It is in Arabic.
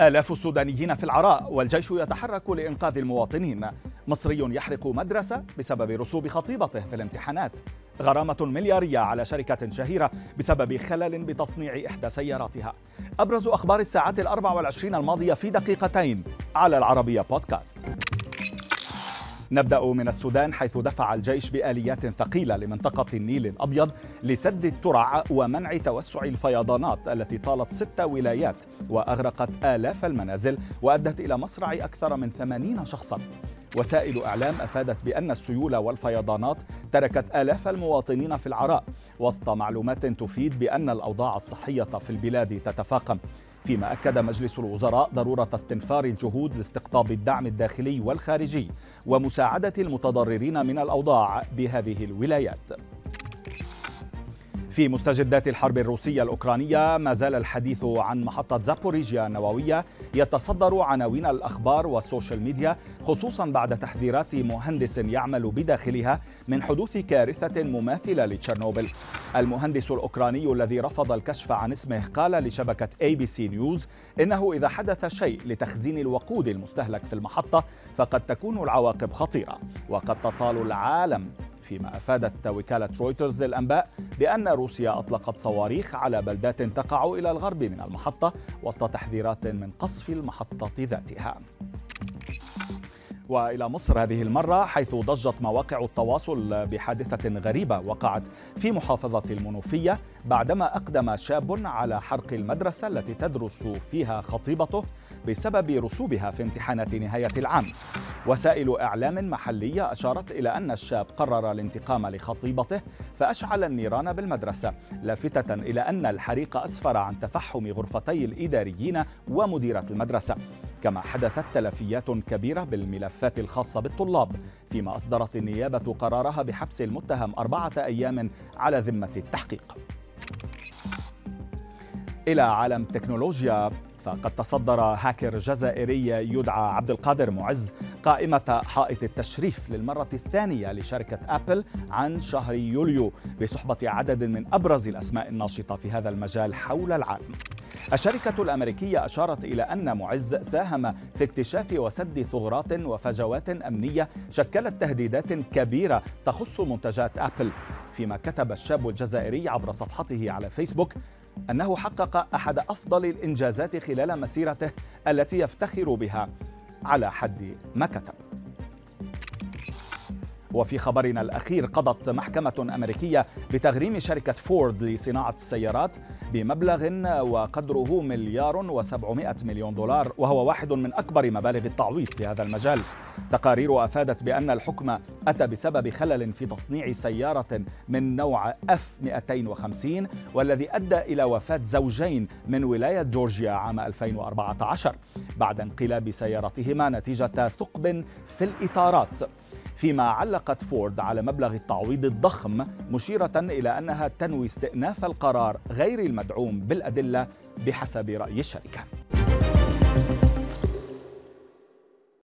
آلاف السودانيين في العراء والجيش يتحرك لإنقاذ المواطنين. مصري يحرق مدرسة بسبب رسوب خطيبته في الامتحانات. غرامة مليارية على شركة شهيرة بسبب خلل بتصنيع إحدى سياراتها. أبرز أخبار الساعات الأربع والعشرين الماضية في دقيقتين. على العربية بودكاست. نبدأ من السودان حيث دفع الجيش بآليات ثقيلة لمنطقة النيل الأبيض لسد الترع ومنع توسع الفيضانات التي طالت ست ولايات وأغرقت آلاف المنازل وأدت إلى مصرع أكثر من ثمانين شخصاً. وسائل إعلام أفادت بأن السيول والفيضانات تركت آلاف المواطنين في العراء وسط معلومات تفيد بأن الأوضاع الصحية في البلاد تتفاقم. فيما أكد مجلس الوزراء ضرورة استنفار الجهود لاستقطاب الدعم الداخلي والخارجي ومساعدة المتضررين من الأوضاع بهذه الولايات. في مستجدات الحرب الروسية الأوكرانية ما زال الحديث عن محطة زابوريجيا النووية يتصدر عناوين الأخبار وال social media خصوصا بعد تحذيرات مهندس يعمل بداخلها من حدوث كارثة مماثلة لتشيرنوبل المهندس الأوكراني الذي رفض الكشف عن اسمه قال لشبكة ABC News إنه إذا حدث شيء لتخزين الوقود المستهلك في المحطة فقد تكون العواقب خطيرة وقد تطال العالم. فيما أفادت وكالة رويترز للأنباء بأن روسيا أطلقت صواريخ على بلدات تقع إلى الغرب من المحطة وسط تحذيرات من قصف المحطة ذاتها. وإلى مصر هذه المرة حيث ضجت مواقع التواصل بحادثة غريبة وقعت في محافظة المنوفية بعدما أقدم شاب على حرق المدرسة التي تدرس فيها خطيبته بسبب رسوبها في امتحانات نهاية العام. وسائل إعلام محلية أشارت إلى أن الشاب قرر الانتقام لخطيبته فأشعل النيران بالمدرسة لافتة إلى أن الحريق أسفر عن تفحم غرفتي الإداريين ومديرة المدرسة. كما حدثت تلفيات كبيرة بالملفات الخاصة بالطلاب فيما أصدرت النيابة قرارها بحبس المتهم أربعة أيام على ذمة التحقيق. إلى عالم تكنولوجيا فقد تصدر هاكر جزائري يدعى عبد القادر معز قائمة حائط التشريف للمرة الثانية لشركة أبل عن شهر يوليو بصحبة عدد من أبرز الأسماء الناشطة في هذا المجال حول العالم. الشركة الأمريكية أشارت إلى أن معز ساهم في اكتشاف وسد ثغرات وفجوات أمنية شكلت تهديدات كبيرة تخص منتجات أبل. فيما كتب الشاب الجزائري عبر صفحته على فيسبوك أنه حقق أحد أفضل الإنجازات خلال مسيرته التي يفتخر بها على حد ما كتب. وفي خبرنا الأخير قضت محكمة أمريكية بتغريم شركة فورد لصناعة السيارات بمبلغ وقدره مليار وسبعمائة مليون دولار وهو واحد من أكبر مبالغ التعويض في هذا المجال. تقارير أفادت بأن الحكم أتى بسبب خلل في تصنيع سيارة من نوع F250 والذي أدى إلى وفاة زوجين من ولاية جورجيا عام 2014 بعد انقلاب سيارتهما نتيجة ثقب في الإطارات. فيما علقت فورد على مبلغ التعويض الضخم مشيرة إلى أنها تنوي استئناف القرار غير المدعوم بالأدلة بحسب رأي الشركة.